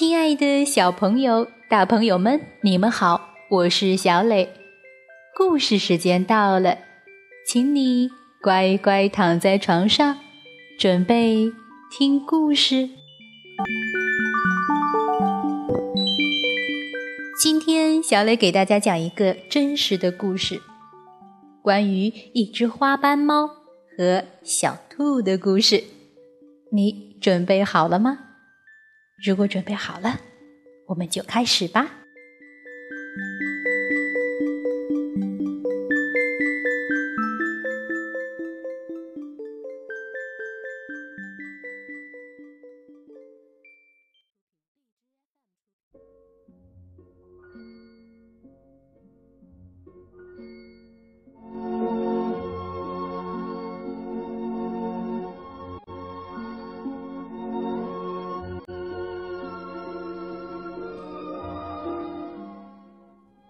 亲爱的小朋友、大朋友们，你们好，我是小磊。故事时间到了，请你乖乖躺在床上，准备听故事。今天，小磊给大家讲一个真实的故事，关于一只花斑猫和小兔的故事。你准备好了吗？如果准备好了，我们就开始吧。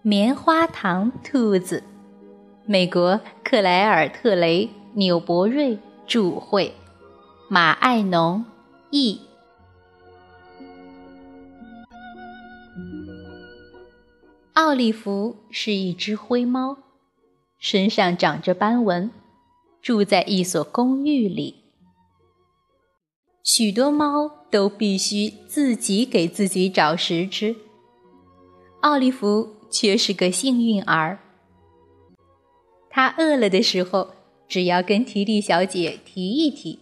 棉花糖兔子，美国克莱尔特雷纽伯瑞著绘，马爱农译。奥利弗是一只灰猫，身上长着斑纹，住在一所公寓里。许多猫都必须自己给自己找食吃，奥利弗。却是个幸运儿。他饿了的时候，只要跟提莉小姐提一提，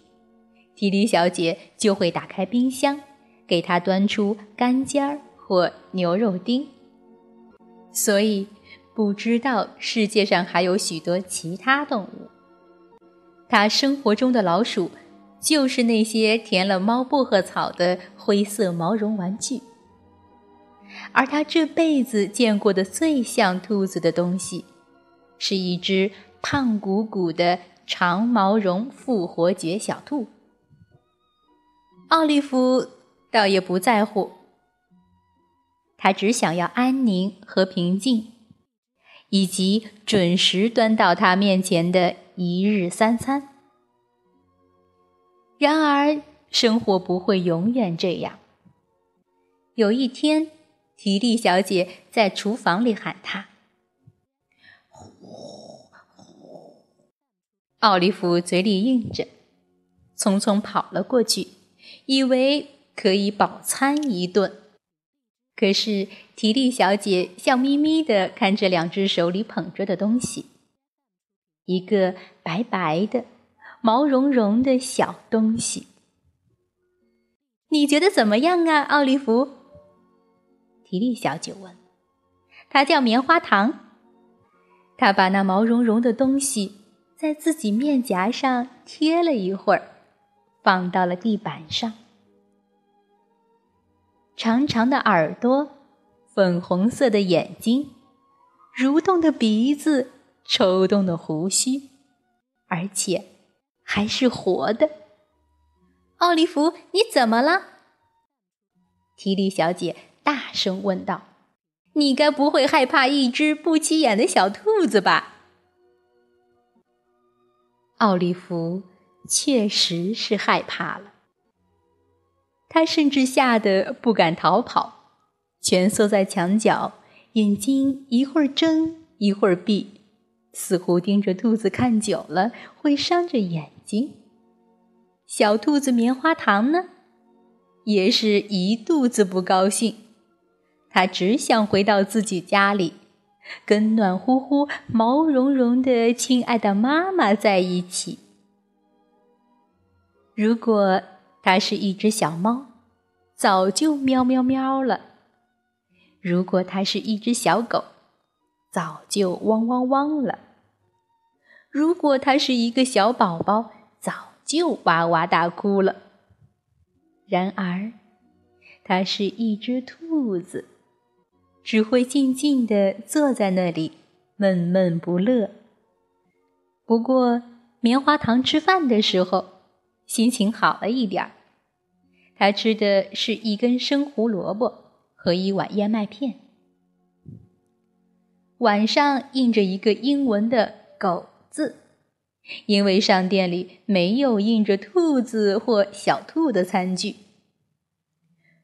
提莉小姐就会打开冰箱，给他端出干尖儿或牛肉丁。所以，不知道世界上还有许多其他动物。他生活中的老鼠，就是那些填了猫薄荷草的灰色毛绒玩具。而他这辈子见过的最像兔子的东西，是一只胖鼓鼓的长毛绒复活节小兔。奥利弗倒也不在乎，他只想要安宁和平静，以及准时端到他面前的一日三餐。然而，生活不会永远这样。有一天。提莉小姐在厨房里喊他：“！”奥利弗嘴里应着，匆匆跑了过去，以为可以饱餐一顿。可是提莉小姐笑眯眯地看着两只手里捧着的东西，一个白白的、毛茸茸的小东西。你觉得怎么样啊，奥利弗？提莉小姐问：“它叫棉花糖。”她把那毛茸茸的东西在自己面颊上贴了一会儿，放到了地板上。长长的耳朵，粉红色的眼睛，蠕动的鼻子，抽动的胡须，而且还是活的。奥利弗，你怎么了？提莉小姐。大声问道：“你该不会害怕一只不起眼的小兔子吧？”奥利弗确实是害怕了，他甚至吓得不敢逃跑，蜷缩在墙角，眼睛一会儿睁一会儿闭，似乎盯着兔子看久了会伤着眼睛。小兔子棉花糖呢，也是一肚子不高兴。他只想回到自己家里，跟暖乎乎、毛茸茸的亲爱的妈妈在一起。如果它是一只小猫，早就喵喵喵了；如果它是一只小狗，早就汪汪汪了；如果它是一个小宝宝，早就哇哇大哭了。然而，它是一只兔子。只会静静地坐在那里，闷闷不乐。不过，棉花糖吃饭的时候，心情好了一点儿。他吃的是一根生胡萝卜和一碗燕麦片。碗上印着一个英文的“狗”字，因为商店里没有印着兔子或小兔的餐具。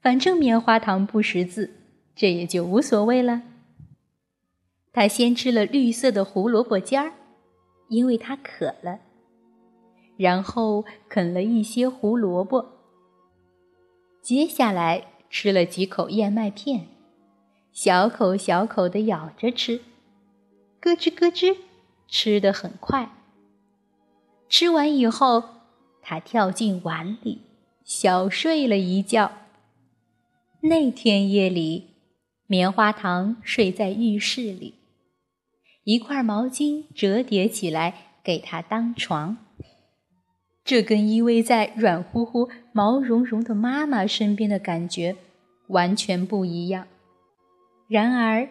反正棉花糖不识字，这也就无所谓了。他先吃了绿色的胡萝卜尖儿，因为他渴了。然后啃了一些胡萝卜。接下来吃了几口燕麦片，小口小口的咬着吃，咯吱咯吱，吃得很快。吃完以后，他跳进碗里，小睡了一觉。那天夜里，棉花糖睡在浴室里，一块毛巾折叠起来给他当床。这跟依偎在软乎乎、毛茸茸的妈妈身边的感觉完全不一样。然而，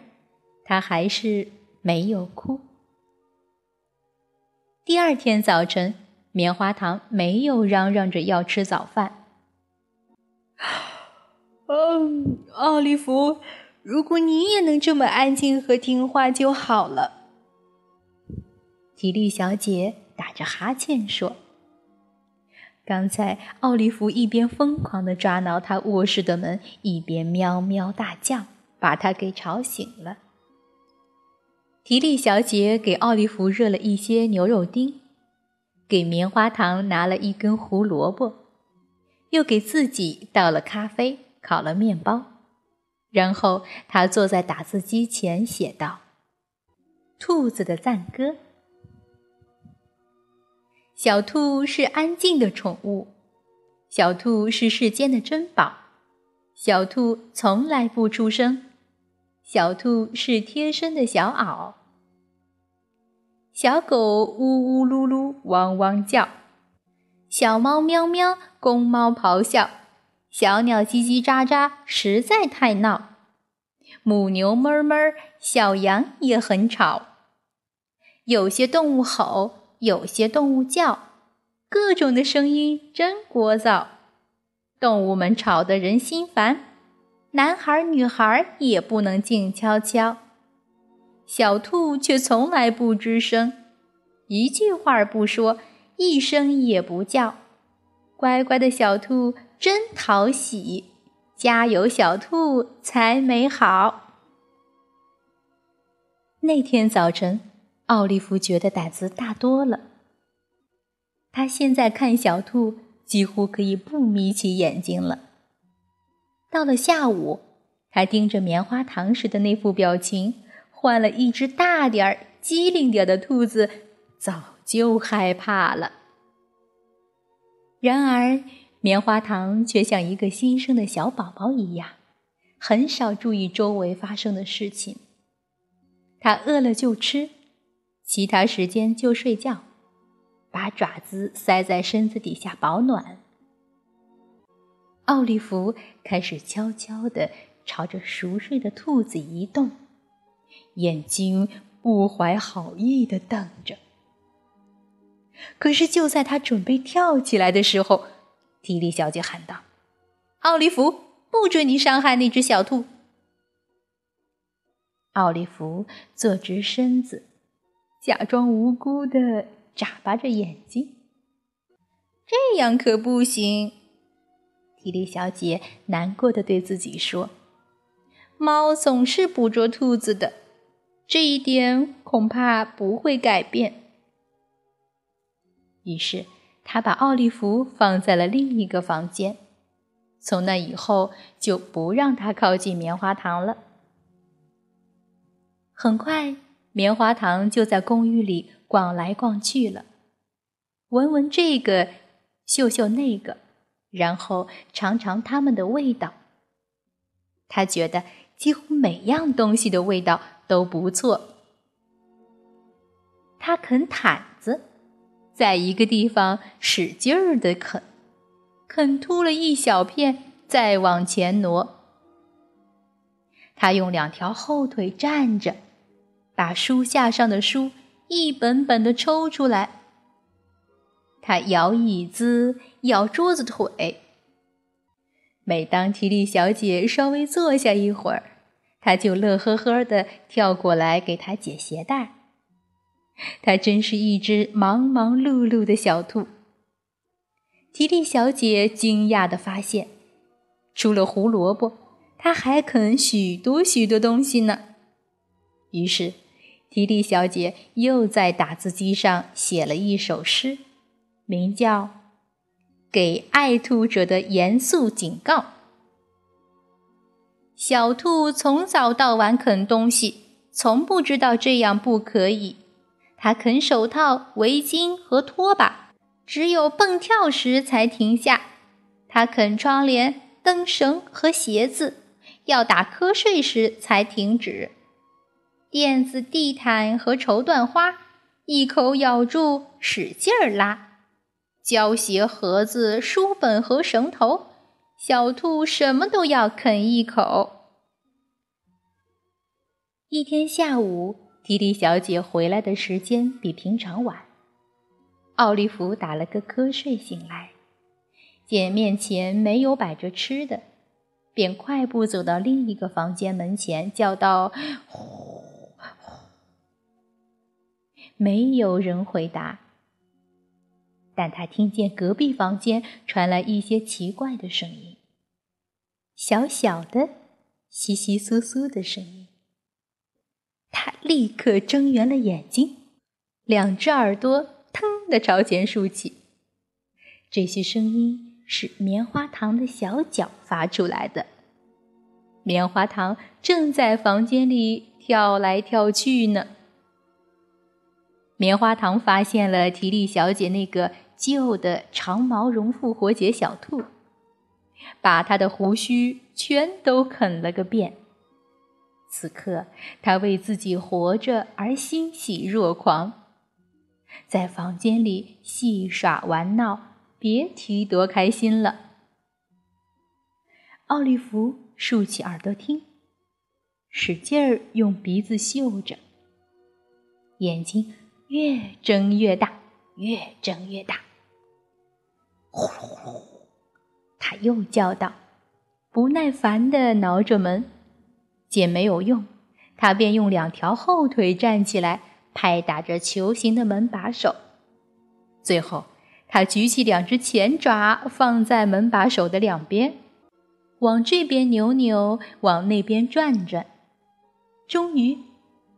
他还是没有哭。第二天早晨，棉花糖没有嚷嚷着要吃早饭。嗯，奥利弗，如果你也能这么安静和听话就好了。提利小姐打着哈欠说。刚才，奥利弗一边疯狂地抓挠他卧室的门，一边喵喵大叫，把他给吵醒了。提利小姐给奥利弗热了一些牛肉丁，给棉花糖拿了一根胡萝卜，又给自己倒了咖啡，烤了面包。然后，他坐在打字机前写道：“兔子的赞歌。”小兔是安静的宠物，小兔是世间的珍宝，小兔从来不出声，小兔是贴身的小袄。小狗呜呜噜噜汪汪叫，小猫喵喵，公猫咆哮，小鸟叽叽喳喳，实在太闹。母牛哞哞，小羊也很吵。有些动物吼。有些动物叫，各种的声音真聒噪，动物们吵得人心烦。男孩女孩也不能静悄悄，小兔却从来不吱声，一句话不说，一声也不叫。乖乖的小兔真讨喜，家有小兔才美好。那天早晨。奥利弗觉得胆子大多了。他现在看小兔几乎可以不眯起眼睛了。到了下午，他盯着棉花糖时的那副表情，换了一只大点儿、机灵点的兔子，早就害怕了。然而，棉花糖却像一个新生的小宝宝一样，很少注意周围发生的事情。他饿了就吃。其他时间就睡觉，把爪子塞在身子底下保暖。奥利弗开始悄悄地朝着熟睡的兔子移动，眼睛不怀好意地瞪着。可是就在他准备跳起来的时候，提利小姐喊道：“奥利弗，不准你伤害那只小兔！”奥利弗坐直身子。假装无辜的眨巴着眼睛，这样可不行。提利小姐难过的对自己说：“猫总是捕捉兔子的，这一点恐怕不会改变。”于是，他把奥利弗放在了另一个房间，从那以后就不让他靠近棉花糖了。很快。棉花糖就在公寓里逛来逛去了，闻闻这个，嗅嗅那个，然后尝尝它们的味道。他觉得几乎每样东西的味道都不错。他啃毯子，在一个地方使劲儿的啃，啃秃了一小片，再往前挪。他用两条后腿站着。把书架上的书一本本的抽出来，他摇椅子，摇桌子腿。每当提利小姐稍微坐下一会儿，他就乐呵呵的跳过来给她解鞋带。它真是一只忙忙碌碌的小兔。提利小姐惊讶的发现，除了胡萝卜，它还啃许多许多东西呢。于是，提利小姐又在打字机上写了一首诗，名叫《给爱兔者的严肃警告》。小兔从早到晚啃东西，从不知道这样不可以。它啃手套、围巾和拖把，只有蹦跳时才停下。它啃窗帘、灯绳和鞋子，要打瞌睡时才停止。垫子、地毯和绸缎花，一口咬住，使劲儿拉。胶鞋盒子、书本和绳头。小兔什么都要啃一口。一天下午，提莉小姐回来的时间比平常晚。奥利弗打了个瞌睡醒来，见面前没有摆着吃的，便快步走到另一个房间门前，叫道：“呼呼！”没有人回答，但他听见隔壁房间传来一些奇怪的声音。小小的、稀稀疏疏的声音。他立刻睁圆了眼睛，两只耳朵腾的朝前竖起。这些声音是棉花糖的小脚发出来的。棉花糖正在房间里跳来跳去呢。棉花糖发现了提利小姐那个旧的长毛绒复活节小兔。把它的胡须全都啃了个遍。此刻，他为自己活着而欣喜若狂，在房间里戏耍玩闹，别提多开心了。奥利弗竖起耳朵听，使劲儿用鼻子嗅着，眼睛越睁越大，越睁越大，呼噜呼噜。他又叫道：“不耐烦地挠着门，见没有用，他便用两条后腿站起来，拍打着球形的门把手。最后，他举起两只前爪，放在门把手的两边，往这边扭扭，往那边转转。终于，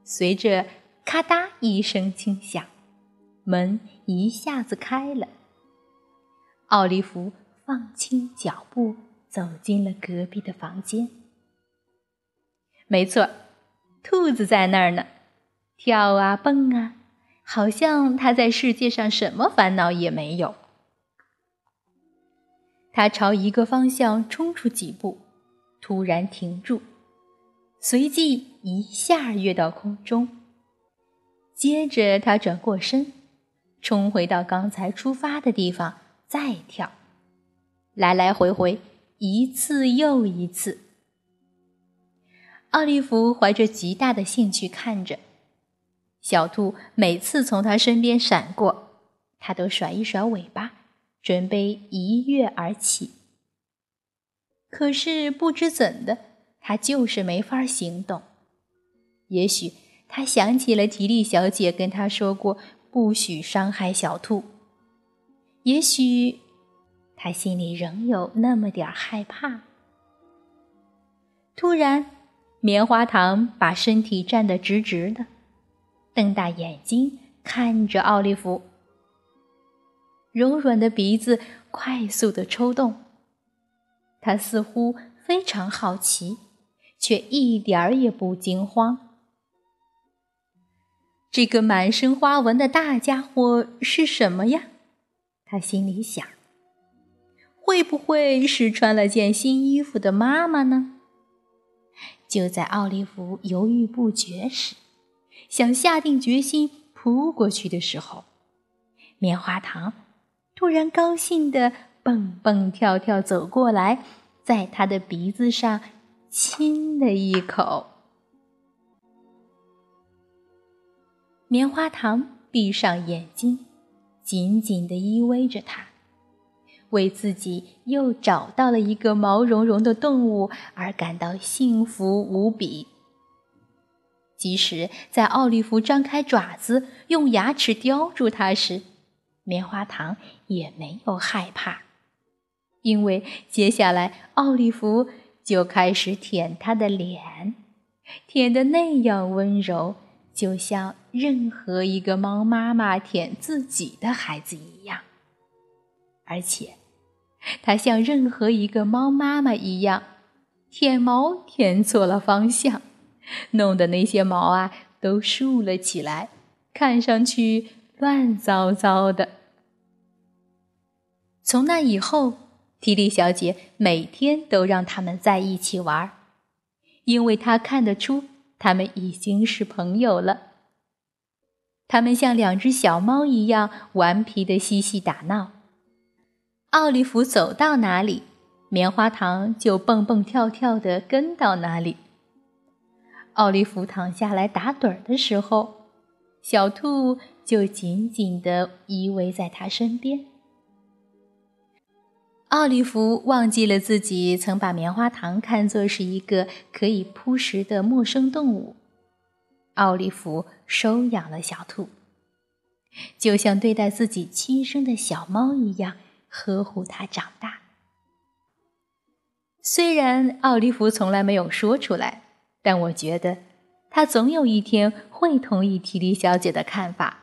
随着咔嗒一声轻响，门一下子开了。奥利弗。放轻脚步，走进了隔壁的房间。没错，兔子在那儿呢，跳啊蹦啊，好像它在世界上什么烦恼也没有。它朝一个方向冲出几步，突然停住，随即一下跃到空中。接着，它转过身，冲回到刚才出发的地方，再跳。来来回回，一次又一次。奥利弗怀着极大的兴趣看着小兔，每次从他身边闪过，他都甩一甩尾巴，准备一跃而起。可是不知怎的，他就是没法行动。也许他想起了吉利小姐跟他说过，不许伤害小兔。也许。他心里仍有那么点害怕。突然，棉花糖把身体站得直直的，瞪大眼睛看着奥利弗。柔软的鼻子快速的抽动，他似乎非常好奇，却一点儿也不惊慌。这个满身花纹的大家伙是什么呀？他心里想。会不会是穿了件新衣服的妈妈呢？就在奥利弗犹豫不决时，想下定决心扑过去的时候，棉花糖突然高兴地蹦蹦跳跳走过来，在他的鼻子上亲了一口。棉花糖闭上眼睛，紧紧地依偎着他。为自己又找到了一个毛茸茸的动物而感到幸福无比。即使在奥利弗张开爪子用牙齿叼住它时，棉花糖也没有害怕，因为接下来奥利弗就开始舔他的脸，舔的那样温柔，就像任何一个猫妈妈舔自己的孩子一样。而且，他像任何一个猫妈妈一样，舔毛舔错了方向，弄得那些毛啊都竖了起来，看上去乱糟糟的。从那以后。提莉小姐每天都让他们在一起玩，因为她看得出他们已经是朋友了。他们像两只小猫一样顽皮的嬉戏打闹。奥利弗走到哪里，棉花糖就蹦蹦跳跳的跟到哪里。奥利弗躺下来打盹的时候，小兔就紧紧的依偎在他身边。奥利弗忘记了自己曾把棉花糖看作是一个可以扑食的陌生动物。奥利弗收养了小兔，就像对待自己亲生的小猫一样呵护它长大。虽然奥利弗从来没有说出来，但我觉得他总有一天会同意提莉小姐的看法，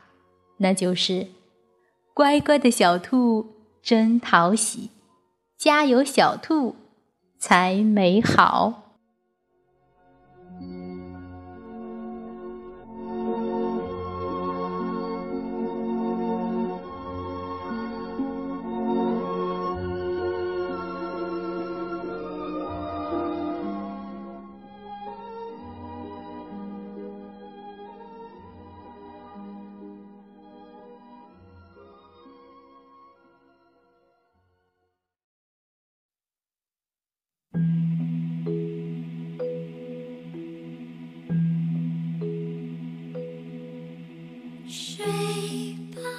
那就是乖乖的小兔真讨喜。家有小兔，才美好。